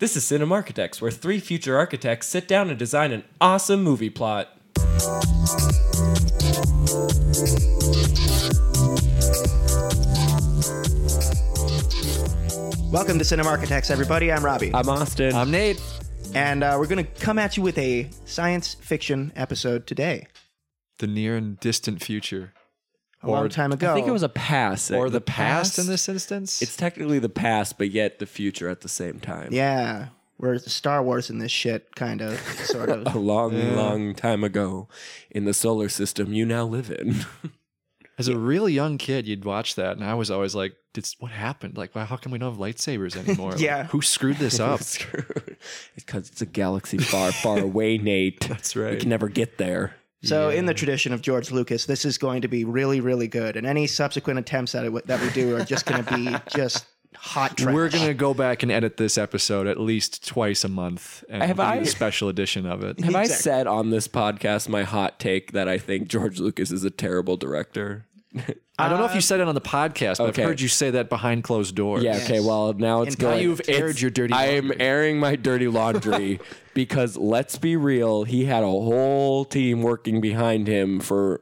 This is Cinema Architects, where three future architects sit down and design an awesome movie plot. Welcome to Cinema Architects, everybody. I'm Robbie. I'm Austin. I'm Nate. and uh, we're going to come at you with a science fiction episode today. The near and distant future. A long time ago. I think it was a past. Or the, past, in this instance? It's technically the past, but yet the future at the same time. Yeah. We're Star Wars in this shit, kind of, sort of. A long, long time ago in the solar system you now live in. As a really young kid, you'd watch that, and I was always like, "Did what happened? Like, why, how come we don't have lightsabers anymore? Like, Yeah. who screwed this up?" Because it's a galaxy far, far away, Nate. That's right. We can never get there. So, in the tradition of George Lucas, this is going to be really, really good. And any subsequent attempts at it that we do are just going to be just hot trash. We're gonna go back and edit this episode at least twice a month and Have do I- a special edition of it. Have I said on this podcast my hot take that I think George Lucas is a terrible director? I don't know if you uh, said it on the podcast, but okay. I've heard you say that behind closed doors. Yeah. Okay. Well, now it's And going. now you've aired it's- your dirty I am airing my dirty laundry because let's be real. He had a whole team working behind him for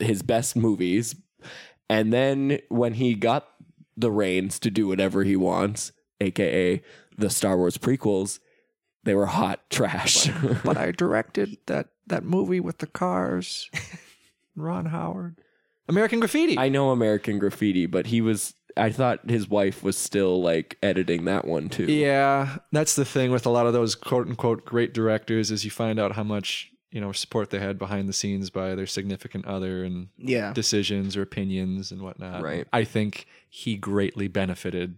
his best movies, and then when he got the reins to do whatever he wants, aka the Star Wars prequels, they were hot trash. but I directed that that movie with the cars. Ron Howard. American Graffiti. I know American Graffiti, but he was. I thought his wife was still like editing that one too. Yeah, that's the thing with a lot of those quote unquote great directors is you find out how much you know support they had behind the scenes by their significant other and Yeah. decisions or opinions and whatnot. Right. I think he greatly benefited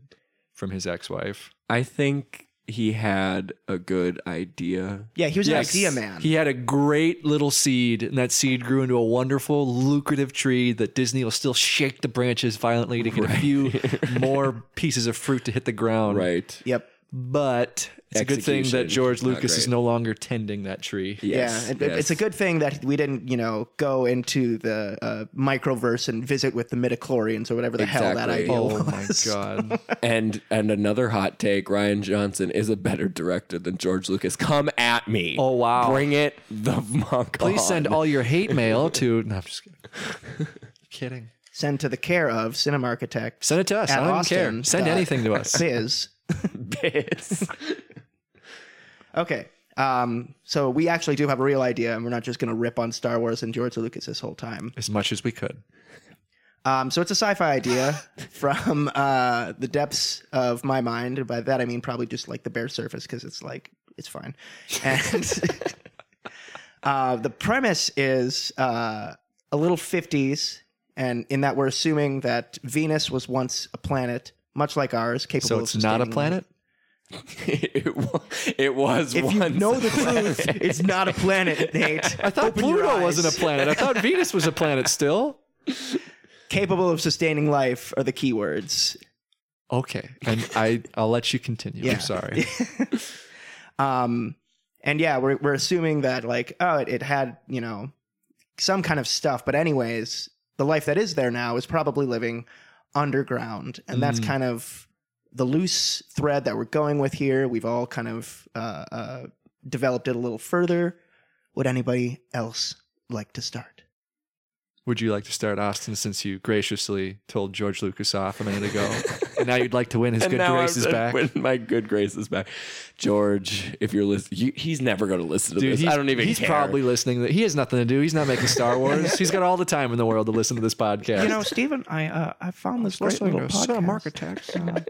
from his ex-wife. I think he had a good idea. Yeah, he was Yes. an idea man. He had a great little seed, and that seed grew into a wonderful, lucrative tree that Disney will still shake the branches violently to get a few more pieces of fruit to hit the ground. Right. yep. But it's a good thing that George not Lucas is no longer tending that tree. Yes, yeah, it, yes. it's a good thing that we didn't, you know, go into the uh, microverse and visit with the midichlorians or whatever the hell that Exactly. idea Oh was. my god. And and another hot take: Rian Johnson is a better director than George Lucas. Come at me. Oh, wow. Bring it the fuck Please on. send all your hate mail to No, I'm just kidding. kidding. Send to the care of Cinema Architect. Send it to us. At I don't Austin care. Send anything to us. Biz. Biz. Okay. Um, so we actually do have a real idea, and we're not just going to rip on Star Wars and George Lucas this whole time. As much as we could. Um, so it's a sci-fi idea from uh, the depths of my mind. And by that I mean probably just like the bare surface because it's like it's fine. And uh, the premise is uh, a little fifties, and in that we're assuming that Venus was once a planet, much like ours, capable. So of it's not a planet? it, wa- it was If once. you know the truth, it's not a planet, Nate. I thought Open your Pluto eyes. wasn't a planet. I thought Venus was a planet still. capable of sustaining life are the keywords. Okay. And I I'll let you continue. Yeah. I'm sorry. Um, and yeah, we're we're assuming that like oh, it, it had you know some kind of stuff, but anyways, the life that is there now is probably living underground, and that's Mm. kind of the loose thread that we're going with here. We've all kind of uh, uh, developed it a little further. Would anybody else like to start? Would you like to start, Austin, since you graciously told George Lucas off a minute ago? and now you'd like to win his And good now graces I'm- back? when my good graces back. George, if you're listening, he's never going to listen to Dude, this. I don't even he's care. probably listening. He has nothing to do. He's not making Star Wars. he's got all the time in the world to listen to this podcast. You know, Steven, I uh, I found this great little podcast. Architects. Uh,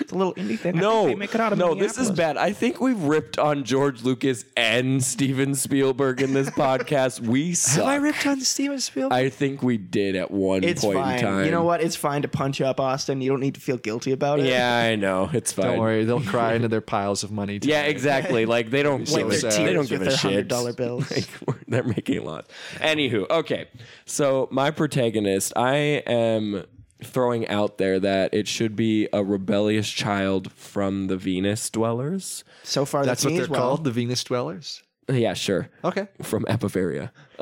it's a little indie thing. No, they make it out of no, this is bad. I think we've ripped on George Lucas and Steven Spielberg in this podcast. We suck. Have I ripped on Steven Spielberg? I think we did at one It's point fine. in time. You know what? It's fine to punch up Austin. You don't need to feel guilty about it. Yeah, I know. It's fine. Don't worry, they'll cry into their piles of money. Yeah, exactly. Like they don't. Wipe give their they don't with give a their shit. $100 bills. Like, they're making a lot. Anywho, okay. So my protagonist, I am throwing out there that it should be a rebellious child from the Venus dwellers. So far, That's that's, what they're well. called, the Venus dwellers. Yeah, sure. Okay. From Epivaria.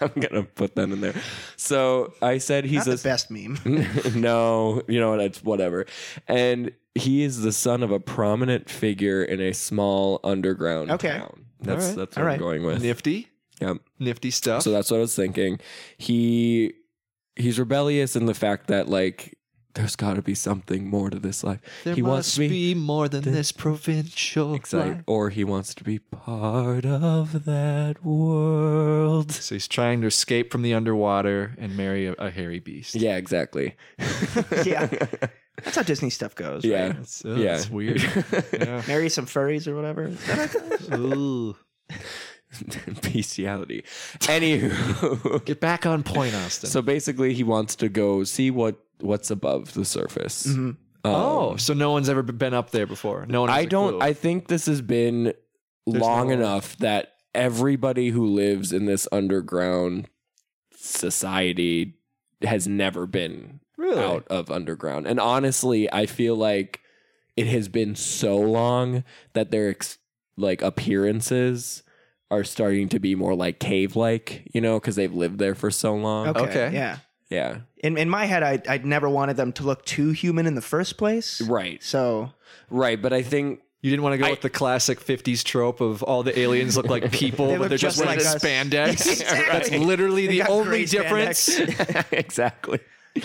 I'm gonna put that in there. So I said he's Not a the best meme. no, you know what? It's whatever. And he is the son of a prominent figure in a small underground Okay. town. That's right. that's what All I'm right. going with. Nifty, Yep. nifty stuff. So that's what I was thinking. He he's rebellious in the fact that like there's got to be something more to this life. there he must wants to be be more than this provincial. Exactly. life. Or he wants to be part of that world. So he's trying to escape from the underwater and marry a, a hairy beast. Yeah, exactly. yeah. That's how Disney stuff goes. Yeah. Right? That's, uh, Yeah. that's weird. yeah. Marry some furries or whatever. Is that how it goes? Ooh. Bestiality. Anywho. Get back on point, Austin. so basically he wants to go see what what's above the surface. Um, oh, so no one's ever been up there before. No one. Has I don't clue. I think this has been long no- enough that everybody who lives in this underground society has never been Really? out of underground. And honestly, I feel like it has been so long that their ex- like appearances are starting to be more like cave like, you know, because they've lived there for so long. Okay. Okay. Yeah. Yeah. In in my head, I I'd never wanted them to look too human in the first place. Right. So Right. But I think You didn't want to go with the classic '50s trope of all the aliens look like people, They but look they're just, just wearing like us. spandex. Right. That's literally They the got only gray difference. exactly.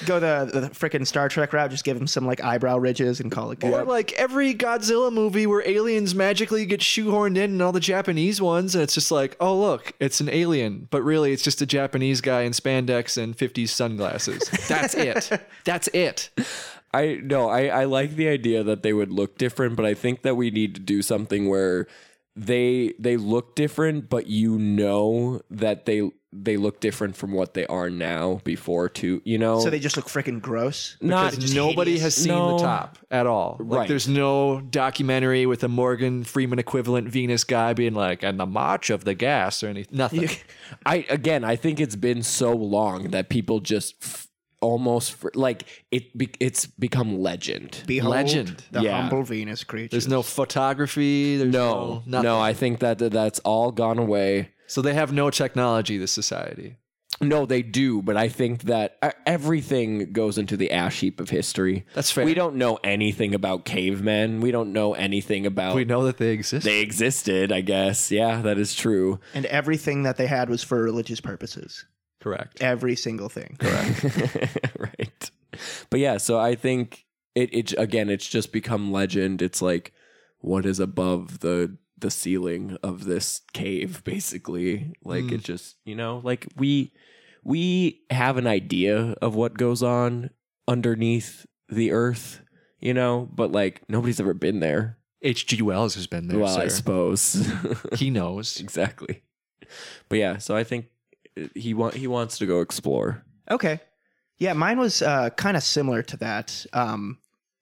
Go the the freaking Star Trek route. Just give them some like eyebrow ridges and call it good. Or like every Godzilla movie where aliens magically get shoehorned in, and all the Japanese ones, and it's just like, oh look, it's an alien, but really it's just a Japanese guy in spandex and '50s sunglasses. That's it. That's it. I no, I, I like the idea that they would look different, but I think that we need to do something where they they look different, but you know that they they look different from what they are now before too. You know, so they just look freaking gross. not just Nobody hideous. has seen No. the top at all. Like, Right. there's no documentary with a Morgan Freeman equivalent Venus guy being like, and the march of the gas or anything. Nothing. I again, I think it's been so long that people just f- almost f- like it. Be, it's become legend. Behold Legend. the Yeah. humble Venus creature. There's no photography. There's no, no, nothing. no, I think that that that's all gone away. So they have no technology. This society. No, they do, but I think that uh, everything goes into the ash heap of history. That's fair. We don't know anything about cavemen. We don't know anything about. We know that they exist. they existed, I guess. Yeah, that is true. and everything that they had was for religious purposes. Correct. Every single thing. Correct. right. But yeah, so I think it, it again, it's just become legend. It's like what is above the the ceiling of this cave, basically. Like it just, you know, like we we have an idea of what goes on underneath the earth, you know, but like nobody's ever been there. H.G. Wells has been there. well, I suppose. he knows. exactly. But yeah, so I think he want he wants to go explore. Okay. Yeah, mine was uh, kind of similar to that. Um,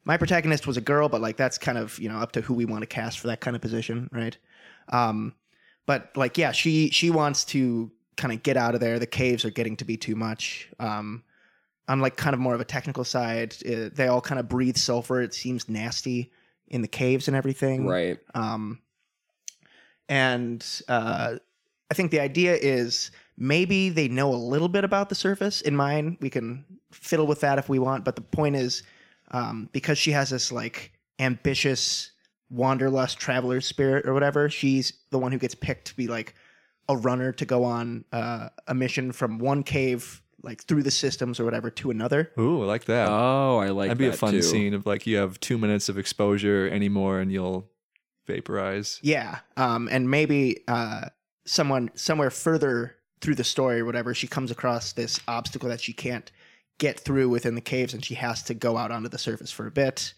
my protagonist was a girl, but like that's kind of you know up to who we want to cast for that kind of position, right? Um, but like yeah, she she wants to kind of get out of there. The caves are getting to be too much. Um, on like kind of more of a technical side, uh, they all kind of breathe sulfur. It seems nasty in the caves and everything. Right. Um, and uh, I think the idea is maybe they know a little bit about the surface. In mine, we can fiddle with that if we want. But the point is, um, because she has this like ambitious wanderlust traveler spirit or whatever, she's the one who gets picked to be like a runner to go on uh, a mission from one cave like through the systems or whatever to another. Ooh, I like that. Oh, I like That'd be a fun too. scene of like you have two minutes of exposure anymore and you'll vaporize. Yeah, um, and maybe uh, someone somewhere further through the story or whatever, she comes across this obstacle that she can't get through within the caves, and she has to go out onto the surface for a bit,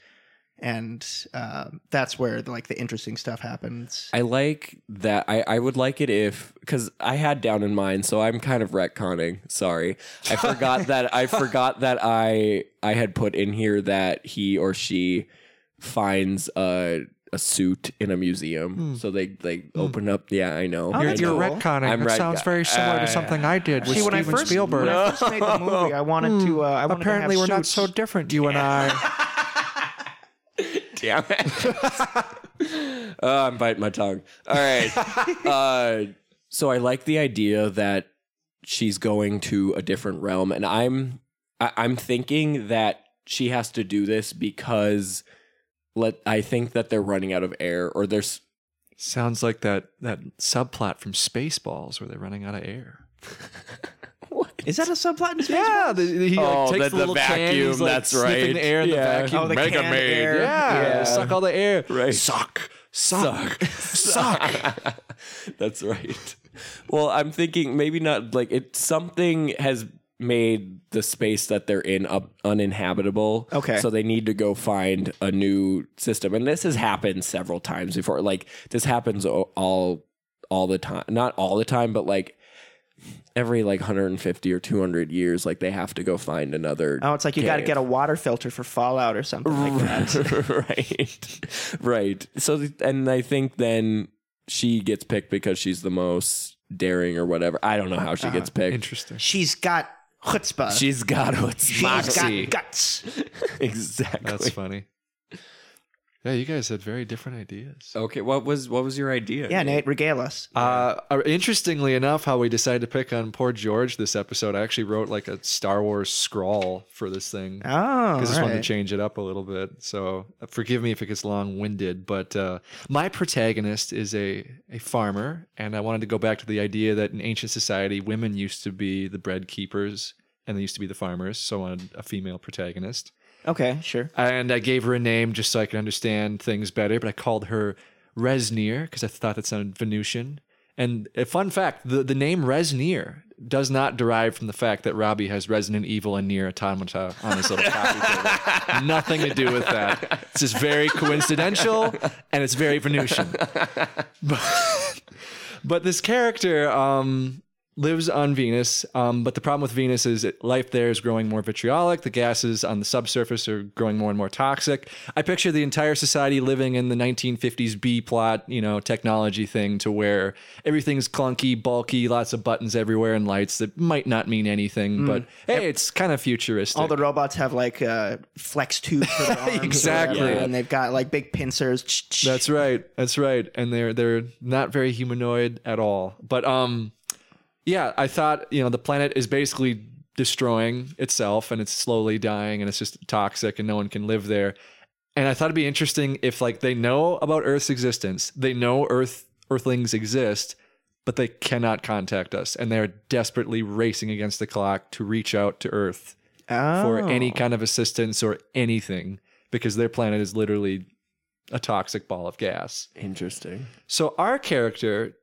and uh, that's where the, like the interesting stuff happens. I like that. I, I would like it if because I had down in mind, so I'm kind of retconning. Sorry, I forgot that I forgot that I I had put in here that he or she finds a a suit in a museum. Hmm. So they they hmm. open up. Yeah, I know. Oh, I that's know. cool. retconning. I'm That sounds very similar to uh, something I did See, when I first when I first made the movie, I wanted to. Hmm. Uh, I wanted Apparently, to we're have not so different, you and I. Damn it. oh, I'm biting my tongue. All right. uh, so I like the idea that she's going to a different realm, and I'm I, I'm thinking that she has to do this because let I think that they're running out of air, or there's Sounds like that that subplot from Spaceballs where they're running out of air. Is that a subplot in space? Yeah, the, the- he like, Oh, takes the- the, the little can, vacuum, he's, like, that's sniffing right. air in Yeah. the vacuum. Oh, the Mega canned Maid. air. Yeah, Yeah. suck all the air. Right. Suck, suck, suck. That's right. Well, I'm thinking maybe not like it. Something has made the space that they're in up uninhabitable. Okay. So they need to go find a new system, and this has happened several times before. Like this happens all all the time. Not all the time, but like every like 150 or 200 years, like they have to go find another. Oh, it's like you got to get a water filter for Fallout or something like that. right. Right. So, and I think then she gets picked because she's the most daring or whatever. I don't know how she gets uh-huh. picked. Interesting. She's got chutzpah. She's got what's She's moxie. got guts. exactly. That's funny. Yeah, you guys had very different ideas. okay. What was what was your idea? Yeah, Nate, regale us. Uh, uh, interestingly enough, how we decided to pick on poor George this episode, I actually wrote like a Star Wars scrawl for this thing. Oh, because I just wanted to change it up a little bit. So uh, forgive me if it gets long winded, but uh, my protagonist is a, a farmer, and I wanted to go back to the idea that in ancient society, women used to be the bread keepers and they used to be the farmers. So I wanted a female protagonist. Okay, sure. And I gave her a name just so I could understand things better, but I called her Resnir because I thought that sounded Venusian. And a fun fact the, the name Resnir does not derive from the fact that Robbie has Resident Evil and NieR Automata on his little coffee table. Nothing to do with that. It's just very coincidental and it's very Venusian. But, but this character um, lives on Venus. Um, but the problem with Venus is that life there is growing more vitriolic. The gases on the subsurface are growing more and more toxic. I picture the entire society living in the 1950s B plot, you know, technology thing to where everything's clunky, bulky, lots of buttons everywhere and lights that might not mean anything. But hey, it's kind of futuristic. All the robots have like uh, flex tubes for their arms, Exactly. whatever, and they've got like big pincers. That's right. That's right. And they're they're not very humanoid at all. But um yeah, I thought, you know, the planet is basically destroying itself and it's slowly dying and it's just toxic and no one can live there. And I thought it'd be interesting if like they know about Earth's existence, they know Earth Earthlings exist, but they cannot contact us and they're desperately racing against the clock to reach out to Earth Oh. for any oh. kind of assistance or anything because their planet is literally a toxic ball of gas. Interesting. So our character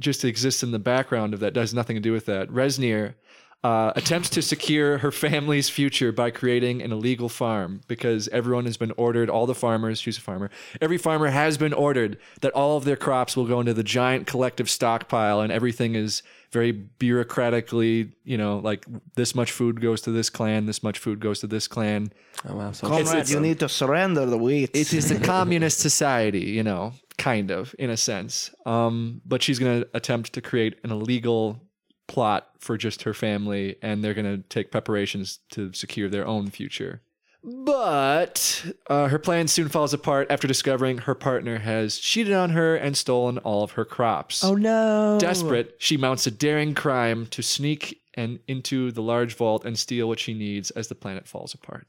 just exists in the background of that, does nothing to do with that. Resnir uh, attempts to secure her family's future by creating an illegal farm because everyone has been ordered, all the farmers, she's a farmer, every farmer has been ordered that all of their crops will go into the giant collective stockpile and everything is very bureaucratically, you know, like this much food goes to this clan, this much food goes to this clan. Oh wow. So Comrade, you need to surrender the wheat. It is a communist society, you know, kind of in a sense. Um, but she's going to attempt to create an illegal plot for just her family, and they're going to take preparations to secure their own future. But uh, her plan soon falls apart after discovering her partner has cheated on her and stolen all of her crops. oh no! Desperate, she mounts a daring crime to sneak and into the large vault and steal what she needs as the planet falls apart.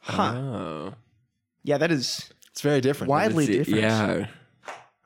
Huh. Oh. Yeah, that is It's very different. widely It's- different. Yeah.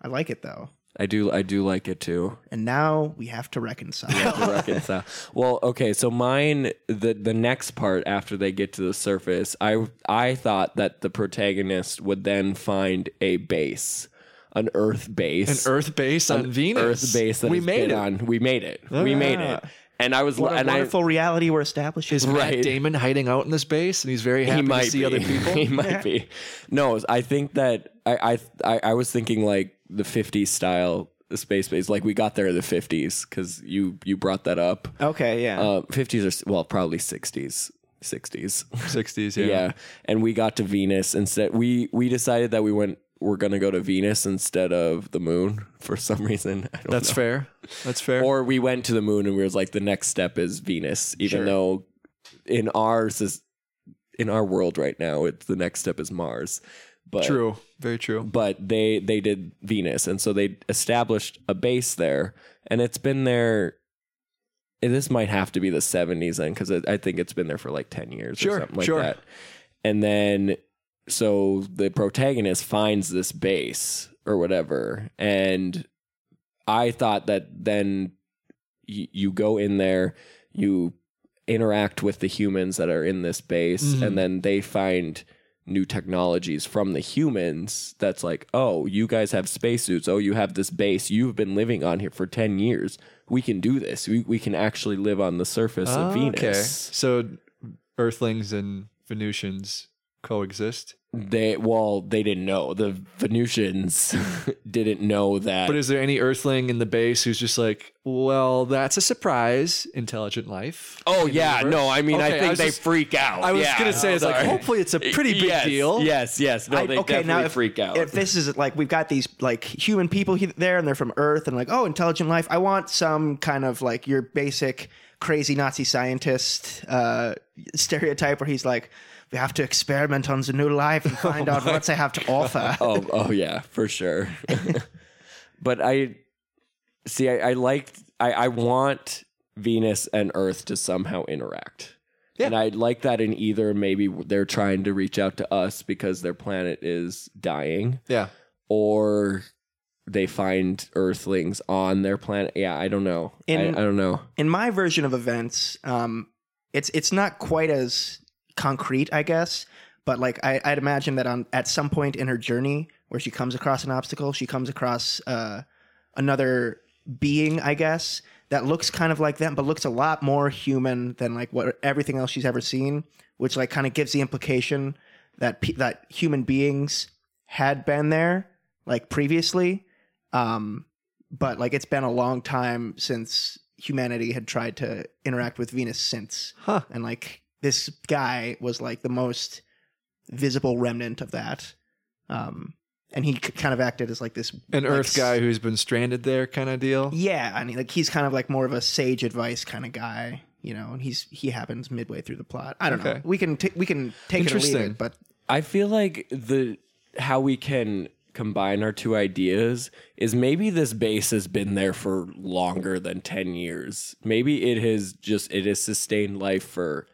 I like it though. I do. I do like it too. And now we have to reconcile. to reconcile. Well, okay, so mine the the next part after they get to the surface, I I thought that the protagonist would then find a base, an Earth base, An Earth base on Venus. Earth base that we made been it. on. We made it. we ah. made it. And I was what a and wonderful reality we're establishing. Is Matt Right. Damon hiding out in this base and he's very happy he might to see be. other people? he might be. No, I think that I I I, I was thinking like the 50s style space base. Like we got there in the 50s because you you brought that up. okay, yeah. Uh, 50s or well, probably 60s. 60s. 60s, yeah. yeah. And we got to Venus instead. We we decided that we went we're gonna go to Venus instead of the moon for some reason. I don't That's know. fair. That's fair. Or we went to the moon and we was like the next step is Venus, even Sure. though in ours is in our world right now, it's the next step is Mars. But true. Very true. but they they did Venus, and so they established a base there, and it's been there this might have to be the 70s then because I think it's been there for like 10 years Sure, or something like sure. that. And then so the protagonist finds this base or whatever and I thought that then y- you go in there, you interact with the humans that are in this base, Mhm. and then they find new technologies from the humans that's like, oh, you guys have spacesuits. Oh, you have this base. You've been living on here for 10 years. We can do this. We, we can actually live on the surface of Oh, Okay. Venus. So Earthlings and Venusians coexist. They, well, they didn't know. The Venusians didn't know that. But is there any Earthling in the base who's just like, well, that's a surprise, intelligent life? oh, yeah. universe? No, I mean, Okay, I think was they just- freak out. I was Yeah. gonna say, it's like, hopefully it's a pretty big yes, deal. Yes, yes. No, I- they okay, definitely now if, freak out. if this is like we've got these like human people there and they're from Earth and like oh intelligent life, I want some kind of like your basic crazy Nazi scientist uh, stereotype where he's like we have to experiment on the new life and find out what they have to offer. oh, oh yeah, for sure. but I see. I, I like. I, I want Venus and Earth to somehow interact. Yeah. And I like that in either maybe they're trying to reach out to us because their planet is dying, Yeah. or they find Earthlings on their planet. Yeah, I don't know. I, I don't know. in my version of events, um, it's it's not quite as concrete, I guess. But like I, I'd imagine that on at some point in her journey where she comes across an obstacle, she comes across uh, another being, I guess, that looks kind of like them, but looks a lot more human than like what everything else she's ever seen. Which like kind of gives the implication that pe- that human beings had been there like previously. Um, but like it's been a long time since humanity had tried to interact with Venus since. Huh. And like this guy was like the most visible remnant of that. Um, and he kind of acted as like this An like, Earth guy who's been stranded there, kind of deal. Yeah, I mean, like he's kind of like more of a sage advice kind of guy, you know. And he's he happens midway through the plot. I don't know. We can t- we can take it or leave Interesting. it, but I feel like the how we can combine our two ideas is maybe this base has been there for longer than 10 years. Maybe it has just it has sustained life for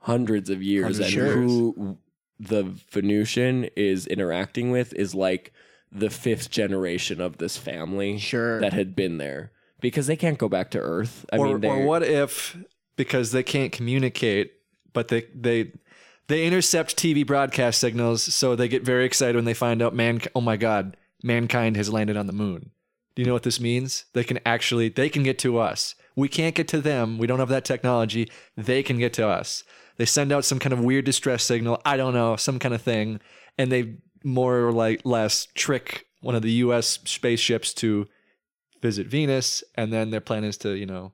hundreds of years Hundreds and of years. who the Venusian is interacting with is like the fifth generation of this family Sure. that had been there because they can't go back to Earth. I or, mean, or they're- what if because they can't communicate, but they they they intercept TV broadcast signals, so they get very excited when they find out man. Oh my God, mankind has landed on the moon. Do you know what this means? They can actually they can get to us. We can't get to them. We don't have that technology. They can get to us. They send out some kind of weird distress signal. I don't know, some kind of thing, and they more or like less trick one of the U.S. spaceships to visit Venus, and then their plan is to you know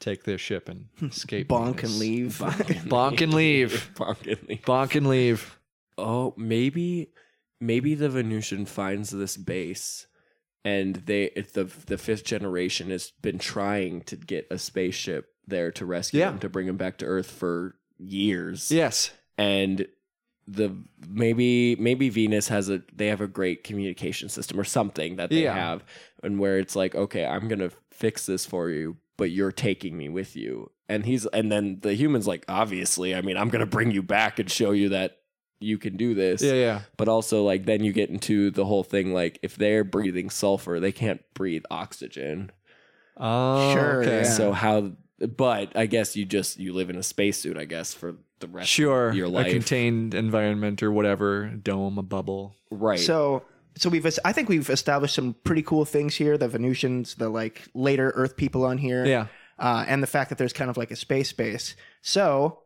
take their ship and escape. bonk Venus. and leave. Bonk and leave. Bonk and leave. Bonk and leave. oh maybe maybe the venusian finds this base and they it's the the fifth generation has been trying to get a spaceship there to rescue Yeah. him to bring him back to earth for years Yes. and the maybe maybe venus has a they have a great communication system or something that they Yeah. have and where it's like okay i'm gonna fix this for you but you're taking me with you and he's and then the human's like obviously i mean i'm gonna bring you back and show you that you can do this Yeah, yeah. but also like then you get into the whole thing like if they're breathing sulfur they can't breathe oxygen Oh, Sure, okay. yeah. so how but i guess you just you live in a spacesuit i guess for the rest Sure. of your A contained environment or whatever, dome, a bubble. right So so we've I think we've established some pretty cool things here. The Venusians, the like later Earth people on here, Yeah. uh, and the fact that there's kind of like a space base. So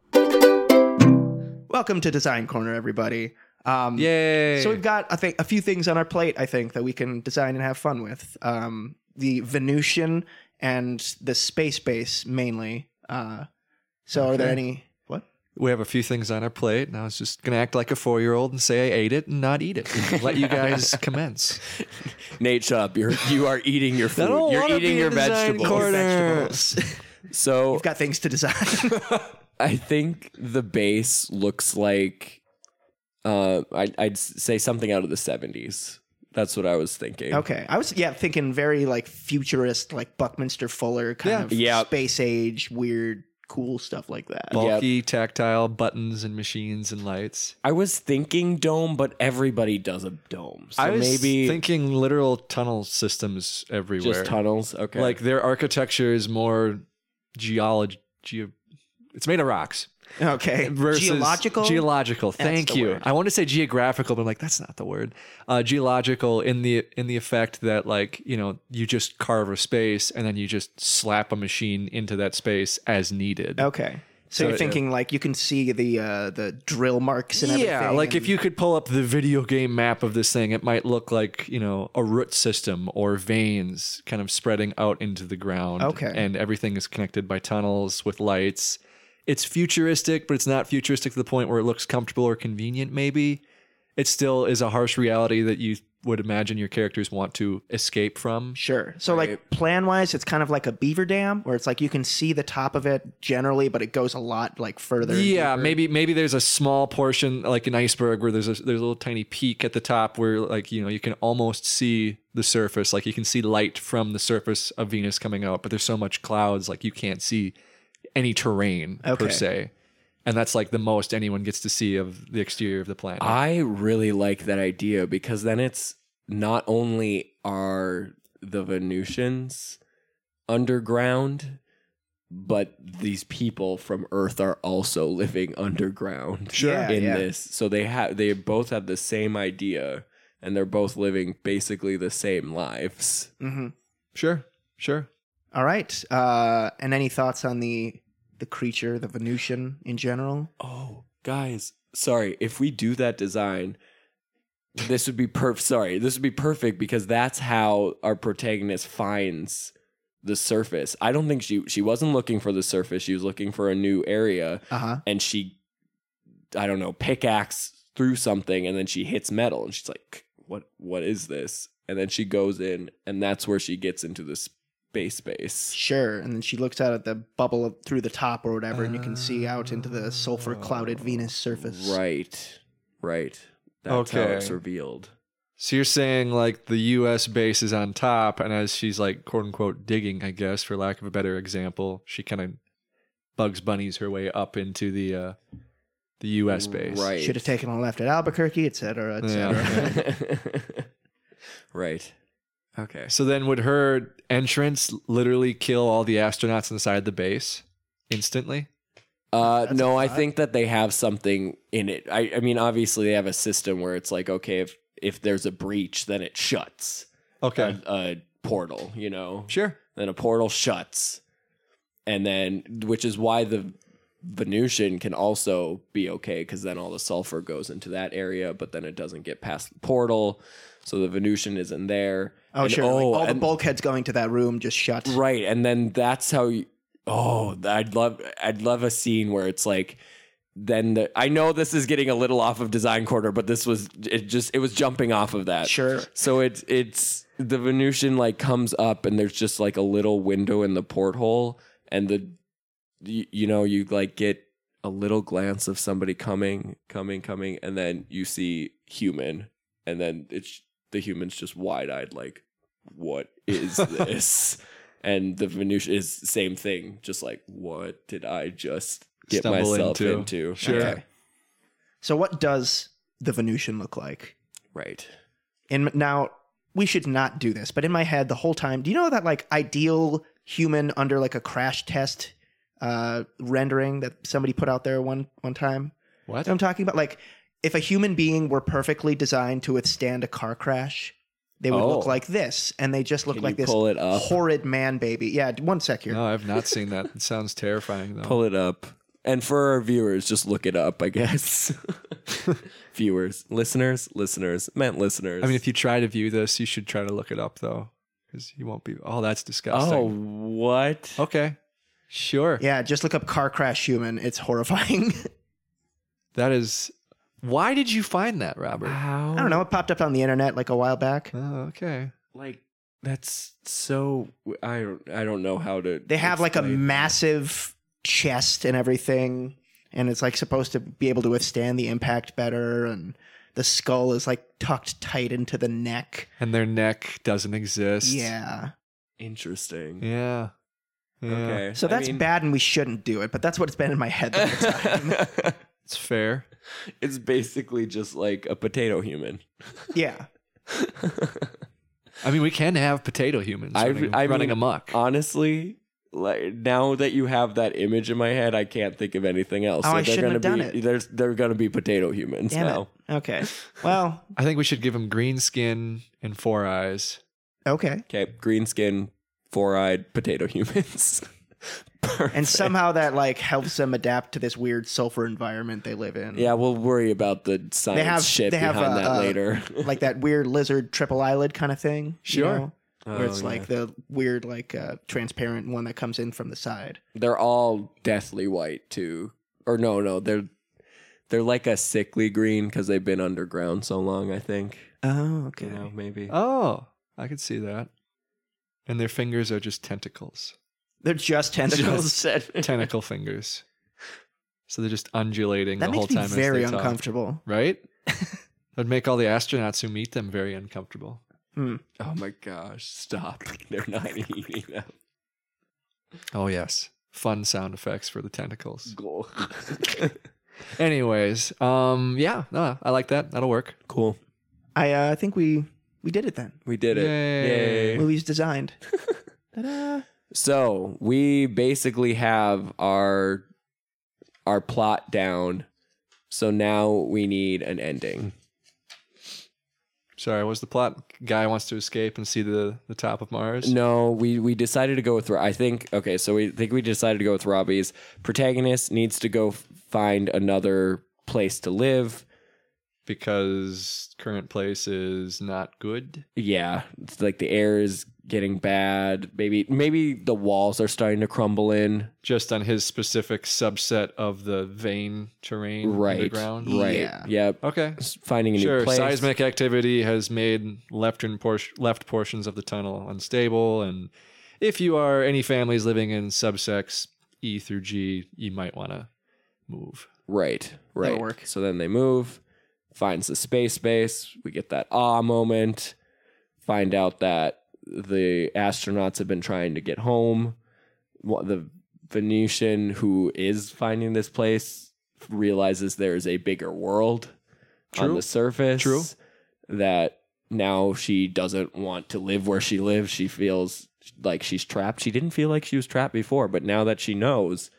welcome to Design Corner, everybody. Um, Yay. So we've got I think a few things on our plate. I think that we can design and have fun with. Um, the Venusian and the space base mainly. Uh, so are there any what? we have a few things on our plate, and I was just going to act like a four year old and say I ate it and not eat it. Let you guys commence. nate shut you're you are eating your food you're eating your vegetables corner. Vegetables. so We've got things to design. I think the base looks like uh, I'd, I'd say something out of the 70s. That's what I was thinking. Okay, I was yeah thinking very like futurist, like Buckminster Fuller kind Yeah. of Yeah. space age, weird, cool stuff like that. Bulky, tactile buttons and machines and lights. I was thinking dome, but everybody does a dome. So I was maybe thinking literal tunnel systems everywhere. just tunnels. Okay. Like their architecture is more geology. Geo, it's made of rocks. Okay, versus geological. Geological. Thank you. word. I want to say geographical, but I'm like that's not the word. Uh, geological in the in the effect that like you know you just carve a space and then you just slap a machine into that space as needed. okay, so, So, you're yeah. thinking like you can see the uh, the drill marks and everything. Yeah, like if you could pull up the video game map of this thing, it might look like, you know, a root system or veins kind of spreading out into the ground. Okay. And everything is connected by tunnels with lights. It's futuristic, but it's not futuristic to the point where it looks comfortable or convenient, maybe. It still is a harsh reality that you would imagine your characters want to escape from. Sure. So like plan wise, it's kind of like a beaver dam where it's like you can see the top of it generally, but it goes a lot like further. Yeah, maybe maybe there's a small portion like an iceberg where there's a there's a little tiny peak at the top where like you know you can almost see the surface, like you can see light from the surface of Venus coming out, but there's so much clouds like you can't see any terrain Okay. per se. And that's like the most anyone gets to see of the exterior of the planet. I really like that idea because then it's not only are the Venusians underground, but these people from Earth are also living underground Sure. Yeah, in yeah. this. So they have they both have the same idea and they're both living basically the same lives. hmm sure, sure. All right. Uh, and any thoughts on the the creature, the Venusian in general? Oh, guys, sorry. If we do that design, this would be perfect. Sorry, this would be perfect because that's how our protagonist finds the surface. I don't think she she wasn't looking for the surface. She was looking for a new area, Uh huh. and she, I don't know, pickaxe through something, and then she hits metal, and she's like, "What? What is this?" And then she goes in, and that's where she gets into the space base. Sure. And then she looks out at the bubble of- through the top or whatever, and you can see out into the sulfur clouded Venus surface. Right, right. That's how Okay. it's revealed. So you're saying like the US base is on top and as she's like quote unquote digging, I guess, for lack of a better example, she kind of bugs bunnies her way up into the uh the US base. Right. Should have taken a left at Albuquerque, et cetera, et cetera. right. Okay. So then would her entrance literally kill all the astronauts inside the base instantly? Uh, That's no, I think that they have something in it. I, I mean, obviously they have a system where it's like, okay, if if there's a breach, then it shuts Okay. a, a portal. You know, Sure. then a portal shuts, and then which is why the Venusian can also be okay because then all the sulfur goes into that area, but then it doesn't get past the portal, so the Venusian isn't there. Oh, And- sure. like, oh, all the bulkheads going to that room just shut. Right, and then that's how. You, oh, I'd love, I'd love a scene where it's like, then the. I know this is getting a little off of Design Corner, but this was it. Just it was jumping off of that. Sure. So it's it's the Venusian like comes up and there's just like a little window in the porthole, and the, you, you know, you like get a little glance of somebody coming, coming, coming, and then you see human, and then it's the human's just wide eyed, like, what is this? and the Venusian is the same thing, just like, what did I just get Stumble myself into. into? Sure. Okay. So, what does the Venusian look like? Right. And now, we should not do this, but in my head the whole time, do you know that like ideal human under like a crash test uh, rendering that somebody put out there one one time? What? You know what I'm talking about like if a human being were perfectly designed to withstand a car crash, they would look Oh. like this, and they just look Can like this pull it up? horrid man baby. Yeah, one sec here. No, I've not seen that. It sounds terrifying though. Pull it up. And for our viewers, just look it up, I guess. viewers, listeners, listeners, meant listeners. I mean, if you try to view this, you should try to look it up though, because you won't be. Oh, that's disgusting. oh, what? okay, sure. Yeah, just look up car crash human. It's horrifying. That is. Why did you find that, Robert? How? I don't know. It popped up on the internet like a while back. Oh, okay. Like that's so. I don't. I don't know how to. They have like a explain. massive chest and everything, and it's like supposed to be able to withstand the impact better. And the skull is like tucked tight into the neck. And their neck doesn't exist. Yeah. Interesting. Yeah. Yeah. Okay. So I that's mean- bad and we shouldn't do it, but that's what's been in my head the whole time. It's fair. it's basically just like a potato human. yeah. I mean, we can have potato humans I- running, I running mean, amok. Honestly, like now that you have that image in my head, I can't think of anything else. Oh, I they're shouldn't gonna have done be it. there's they're gonna be potato humans Damn now. it. Okay. Well, I think we should give them green skin and four eyes. okay. Okay, green skin, four eyed potato humans. And somehow that like helps them adapt to this weird sulfur environment they live in. Yeah, we'll worry about the science have- shit they have, behind uh, that uh, later. Like that weird lizard triple eyelid kind of thing. you Sure. know? Where Oh, it's like the weird, like uh, transparent one that comes in from the side. They're all deathly white too. Or no, no, they're they're like a sickly green because they've been underground so long. I think Oh, okay. you know maybe. Oh, I could see that. And their fingers are just tentacles, They're just tentacles. tentacle fingers. So they're just undulating that the whole makes me time. very as they talk. uncomfortable. right? That'd make all the astronauts who meet them very uncomfortable. Hmm. Oh my gosh! Stop! They're not eating them. Oh yes, fun sound effects for the tentacles. Anyways, um, yeah, no, I like that. That'll work. cool. I uh, think we we did it then. We did it. Yay. Yay. Movie's designed. Ta-da. So we basically have our our plot down. So now we need an ending. Sorry, what's the plot? Guy wants to escape and see the the top of Mars. No, we we decided to go with. I think okay. So we think we decided to go with Robbie's protagonist needs to go f- find another place to live. Because current place is not good. Yeah, it's like the air is getting bad. Maybe maybe the walls are starting to crumble in. Just on his specific subset of the vein terrain Right. underground. Right. Yeah. Yep. Okay. S- Finding a new Sure. place. Seismic activity has made left and por- left portions of the tunnel unstable, and if you are any families living in subsects E through G, you might want to move. Right, right. Work. So then they move, finds the space base. We get that ah moment. Find out that the astronauts have been trying to get home. What the Venusian who is finding this place realizes there is a bigger world on the surface. True. That now she doesn't want to live where she lives. She feels like she's trapped. She didn't feel like she was trapped before, but now that she knows,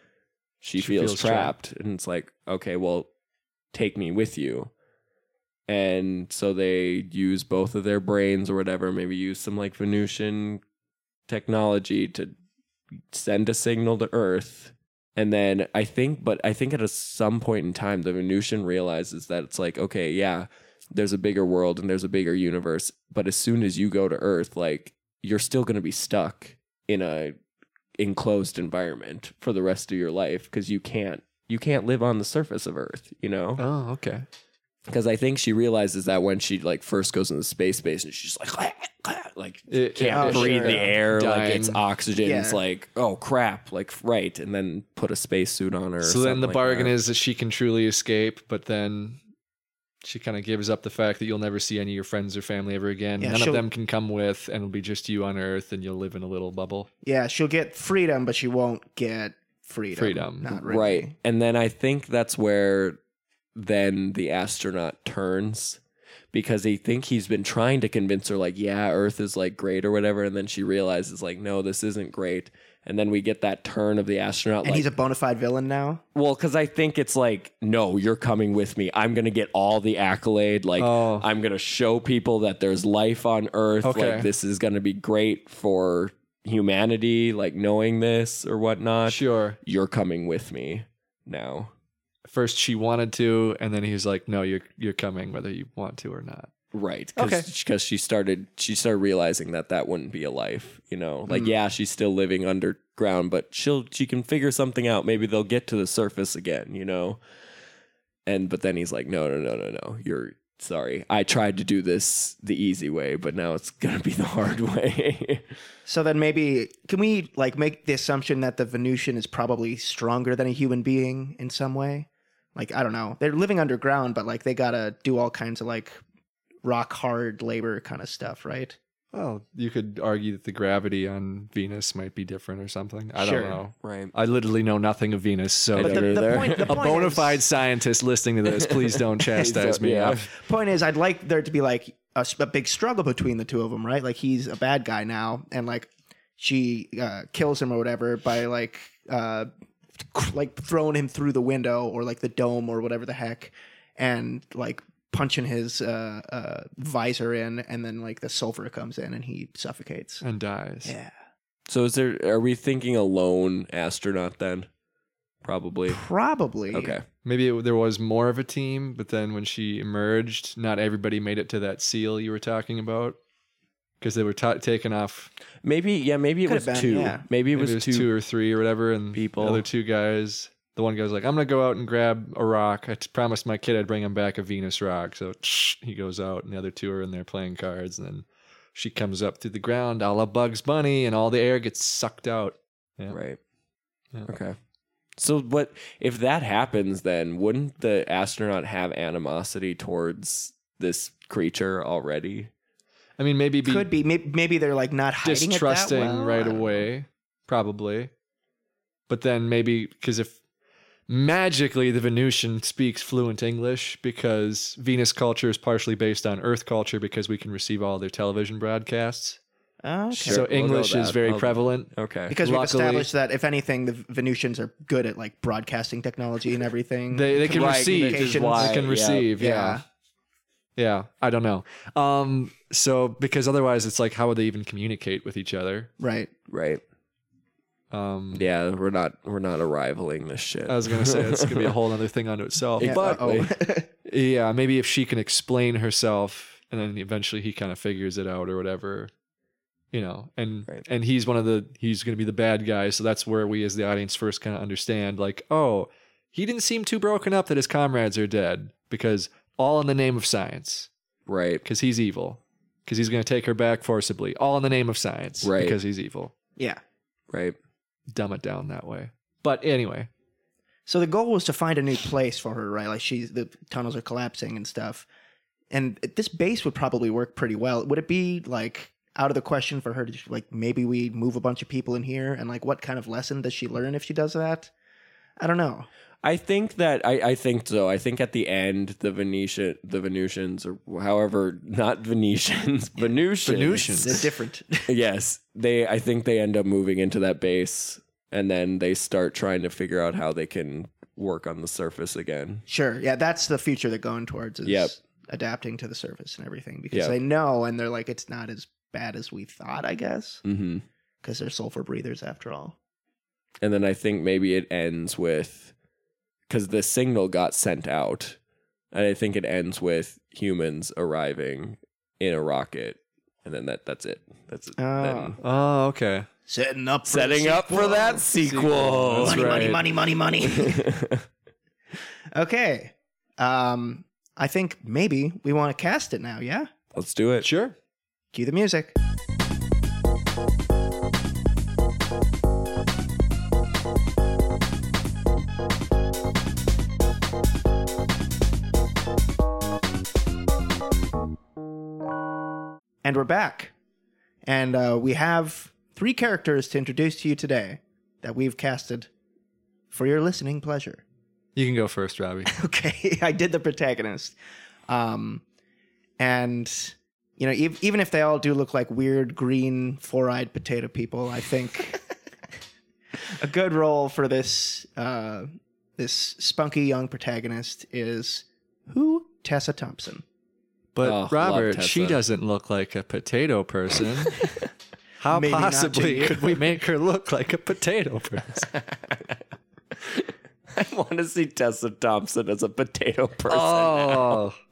she, She feels, feels trapped. And it's like, okay, well, take me with you. And so they use both of their brains or whatever, maybe use some like Venusian technology to send a signal to Earth. And then I think, but I think at a, some point in time, the Venusian realizes that it's like, okay, yeah, there's a bigger world and there's a bigger universe. But as soon as you go to Earth, like you're still going to be stuck in a enclosed environment for the rest of your life because you can't you can't live on the surface of Earth, you know? Oh, okay. Because I think she realizes that when she like first goes into space base and she's like ah, ah, like It- can't Oh, breathe sure. the air like it's oxygen. Yeah. It's like oh crap, like right, and then put a spacesuit on her. So then the like bargain that. is that she can truly escape, but then she kind of gives up the fact that you'll never see any of your friends or family ever again. Yeah, None of them can come with, and it'll be just you on Earth, and you'll live in a little bubble. Yeah, she'll get freedom, but she won't get freedom. Freedom. Not really. right, and then I think that's where then the astronaut turns because they think he's been trying to convince her like yeah earth is like great or whatever and then she realizes like no this isn't great and then we get that turn of the astronaut And like he's a bona fide villain now. Well, because I think it's like, no, you're coming with me. I'm gonna get all the accolade. Like, Oh. I'm gonna show people that there's life on Earth. Okay. Like, this is gonna be great for humanity. Like knowing this or whatnot. Sure. You're coming with me now. First she wanted to, and then he's like, "No, you're you're coming, whether you want to or not." Right. Okay. Because she started she started realizing that that wouldn't be a life. You know, like Mm. yeah, she's still living underground, but she'll she can figure something out. Maybe they'll get to the surface again. You know. And but then he's like, no, no, no, no, no. You're sorry. I tried to do this the easy way, but now it's gonna be the hard way. So then maybe can we like make the assumption that the Venusian is probably stronger than a human being in some way? Like I don't know, they're living underground, but like they gotta do all kinds of like rock hard labor kind of stuff, right? Well, you could argue that the gravity on Venus might be different or something. I Sure. don't know. Right. I literally know nothing of Venus, so But the, the either. point, the a point bona is- fide scientist listening to this, please don't chastise me. Yeah. point is i'd like there to be like a big struggle between the two of them right like he's a bad guy now and like she uh, kills him or whatever by like uh like throwing him through the window or like the dome or whatever the heck and like punching his uh, uh visor in and then like the sulfur comes in and he suffocates and dies. yeah So is there? Are we thinking a lone astronaut then? Probably. probably Okay. Maybe it, there was more of a team, but then when she emerged, not everybody made it to that seal you were talking about because they were ta taken off. Maybe. Yeah. Maybe it Could've was been, two. yeah. Maybe it Maybe was, it was two. two. or three or whatever, and people. The other two guys. The one guy's like, "I'm gonna go out and grab a rock. I t- promised my kid I'd bring him back a Venus rock." So he goes out, and the other two are in there playing cards, and then she comes up through the ground, a la Bugs Bunny, and all the air gets sucked out. Yeah. Right. Yeah. Okay. So what if that happens then wouldn't the astronaut have animosity towards this creature already? I mean, maybe be could be maybe, maybe they're like not hiding distrusting it that well. Right away, probably. But then maybe because if magically the Venusian speaks fluent English because Venus culture is partially based on Earth culture because we can receive all their television broadcasts. Oh, okay. Sure, so we'll English is very I'll- prevalent. Okay. Because we've Luckily- established that if anything, the Venusians are good at like broadcasting technology and everything. They they can Right, receive. is why- They can receive. Yeah. yeah. Yeah. I don't know. Um. So because otherwise, it's like, how would they even communicate with each other? Right. right. Um. Yeah, we're not we're not arrivaling this shit. I was gonna say it's gonna be a whole other thing unto itself. Yeah, But uh-oh. Yeah, maybe if she can explain herself and then eventually he kind of figures it out or whatever. You know, and Right. and he's one of the he's going to be the bad guy, so that's where we as the audience first kind of understand like, oh, he didn't seem too broken up that his comrades are dead because all in the name of science, right. because he's evil. Because he's going to take her back forcibly, all in the name of science, Right. Because he's evil. yeah. Right. Dumb it down that way. But anyway, So the goal was to find a new place for her, right? Like she's the tunnels are collapsing and stuff. And this base would probably work pretty well. Would it be like out of the question for her to just, like maybe we move a bunch of people in here and like what kind of lesson does she learn if she does that? I don't know. I think that I, I think so. I think at the end the Venetian the Venusians or however not Venetians Venusians Venusians. They're different. yes they I think they end up moving into that base and then they start trying to figure out how they can work on the surface again. sure. Yeah, that's the future they're going towards is Yep. adapting to the surface and everything because Yep. they know and they're like it's not as bad as we thought, I guess, hmm because they're sulfur breathers after all. And then I think maybe it ends with because the signal got sent out, and I think it ends with humans arriving in a rocket, and then that that's it. That's it. Oh. Then oh, okay. Setting up for setting up for that Sequel. sequel. Money, right. money, money, money, money. okay. Um, I think maybe we want to cast it now. Yeah. Let's do it. Sure. Cue the music. And we're back. And uh, we have three characters to introduce to you today that we've casted for your listening pleasure. You can go first, Robbie. Okay, I did the protagonist. Um, and you know, ev- even if they all do look like weird green four-eyed potato people, I think a good role for this uh, this spunky young protagonist is who Tessa Thompson. But Oh, Robert, she doesn't look like a potato person. How Maybe possibly could we make her look like a potato person? I want to see Tessa Thompson as a potato person. Oh.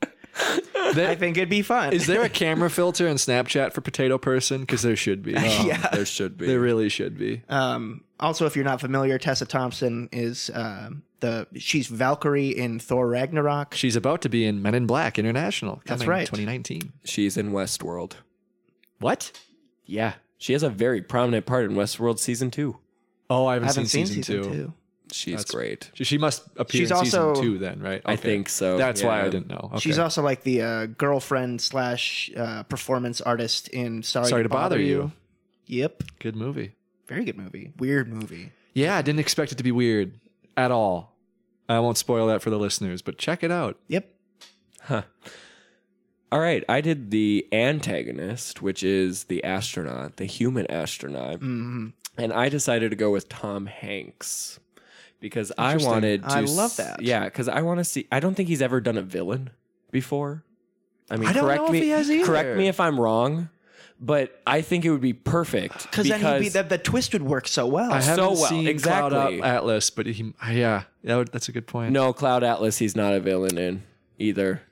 I think it'd be fun. is there a camera filter in Snapchat for potato person? Because there should be. yeah. There should be. There really should be. Um, also, if you're not familiar, Tessa Thompson is um the she's Valkyrie in Thor Ragnarok. She's about to be in Men in Black International. That's right. 2019. She's in Westworld. What? Yeah, she has a very prominent part in Westworld season two. Oh, I I haven't, haven't seen, seen, season, season two. two. She's That's- great. She, she must appear She's in also- season two then, right? I think so, That's why I didn't know. Okay. She's also like the uh, girlfriend slash uh, performance artist in Sorry, Sorry to bother you. Yep. Good movie. Very good movie. Weird movie. Yeah, I didn't expect it to be weird at all. I won't spoil that for the listeners, but check it out. Yep. Huh. All right, I did the antagonist, which is the astronaut, the human astronaut, Mm-hmm. and I decided to go with Tom Hanks because I wanted to. I love s- that. Yeah, because I want to see. I don't think he's ever done a villain before. I mean, I don't correct know if me. he has. Correct me if I'm wrong, but I think it would be perfect Because then he'd be, the, the twist would work so well. I haven't well, seen exactly. Cloud Atlas, but he, yeah, that would, that's a good point. no Cloud Atlas. He's not a villain in either.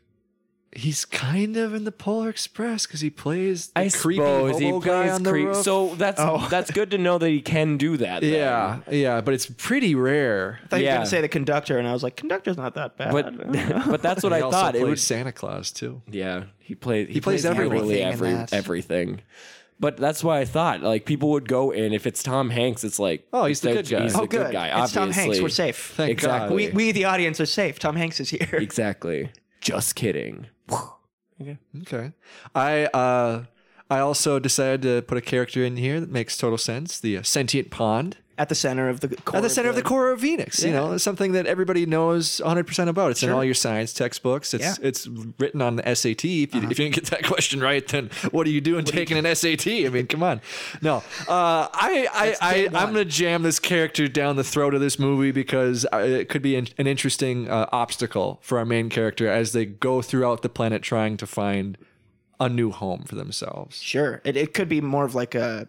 He's kind of in the Polar Express because he plays the I creepy suppose hobo he guy plays on the creep. roof. So that's Oh. that's good to know that he can do that. then. yeah, yeah, but it's pretty rare. I thought you were yeah. going to say the conductor, and I was like, conductor's not that bad. but but that's what he I also thought. It plays would Santa Claus too. Yeah, he plays. He, plays plays, everything literally in every that. everything. But that's why I thought like people would go in if it's Tom Hanks. It's like Oh, he's the good guy. He's oh, the good. good guy. it's Tom Hanks. obviously. We're safe. Thank Exactly. God. We, we, the audience, are safe. Tom Hanks is here. Exactly. Just kidding. Okay. Okay. I uh I also decided to put a character in here that makes total sense. The uh, sentient pond At the center of the core at the center of the core of Venus. You know, something that everybody knows 100 percent about. It's in all your science textbooks. It's Yeah. it's written on the SAT. If you, if you didn't get that question right, then what are you doing taking an SAT? I mean, come on. No, uh, I I, I I'm gonna jam this character down the throat of this movie because uh, it could be an, an interesting uh, obstacle for our main character as they go throughout the planet trying to find a new home for themselves. Sure. It, it could be more of like a,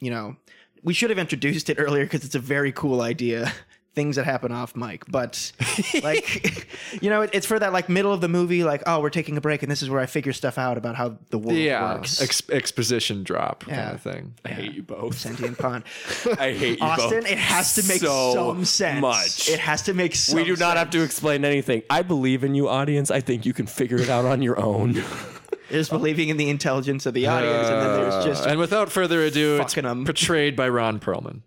you know, we should have introduced it earlier because it's a very cool idea. Things that happen off mic, but like, you know, it, it's for that like middle of the movie, like, oh, we're taking a break, and this is where I figure stuff out about how the world Yeah, works. ex- exposition drop kind of thing. I hate you both. Sentient pond. I hate you Austin, both. it has to make so some sense. Much. It has to make we do not have to explain anything. I believe in you, audience. I think you can figure it out on your own. There's oh. believing in the intelligence of the audience, and then there's just, and without further ado, it's fucking 'em. portrayed by Ron Perlman.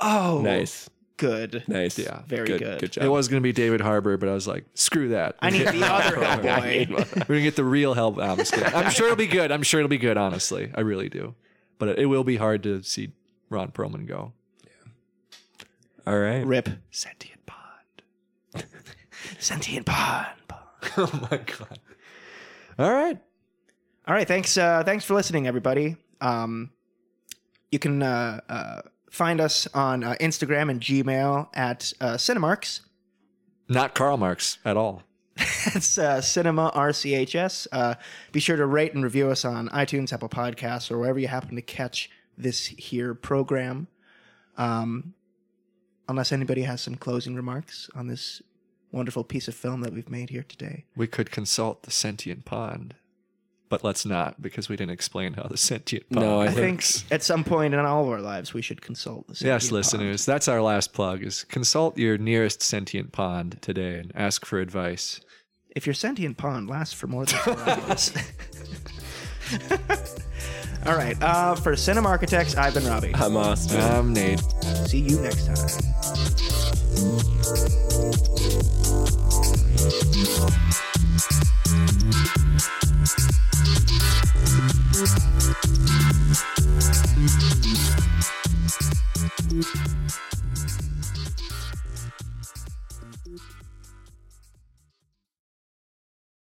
oh, nice, good. nice. Yeah, very good. good. Good job. It was going to be David Harbour, but I was like, screw that. I need the other Hellboy. We're going to get the real help. I'm, just kidding. I'm sure it'll be good. I'm sure it'll be good, honestly. I really do. But it, it will be hard to see Ron Perlman go. All right. Rip. Sentient pond. Sentient pond. oh my God. All right. All right, thanks. Uh, thanks for listening, everybody. Um, you can uh, uh, find us on uh, Instagram and Gmail at uh, Cinemarks. Not Karl Marx at all. That's uh, Cinema RCHS. Uh, be sure to rate and review us on iTunes, Apple Podcasts, or wherever you happen to catch this here program. Um, unless anybody has some closing remarks on this wonderful piece of film that we've made here today. We could consult the sentient pond, but let's not because we didn't explain how the sentient pond No, I I works. think at some point in all of our lives, we should consult the Yes, pond. listeners, that's our last plug is consult your nearest sentient pond today and ask for advice. If your sentient pond lasts for more than four hours. All right. Uh, for Cinema Architects, I've been Robbie. I'm Austin. I'm Nate. See you next time. Thank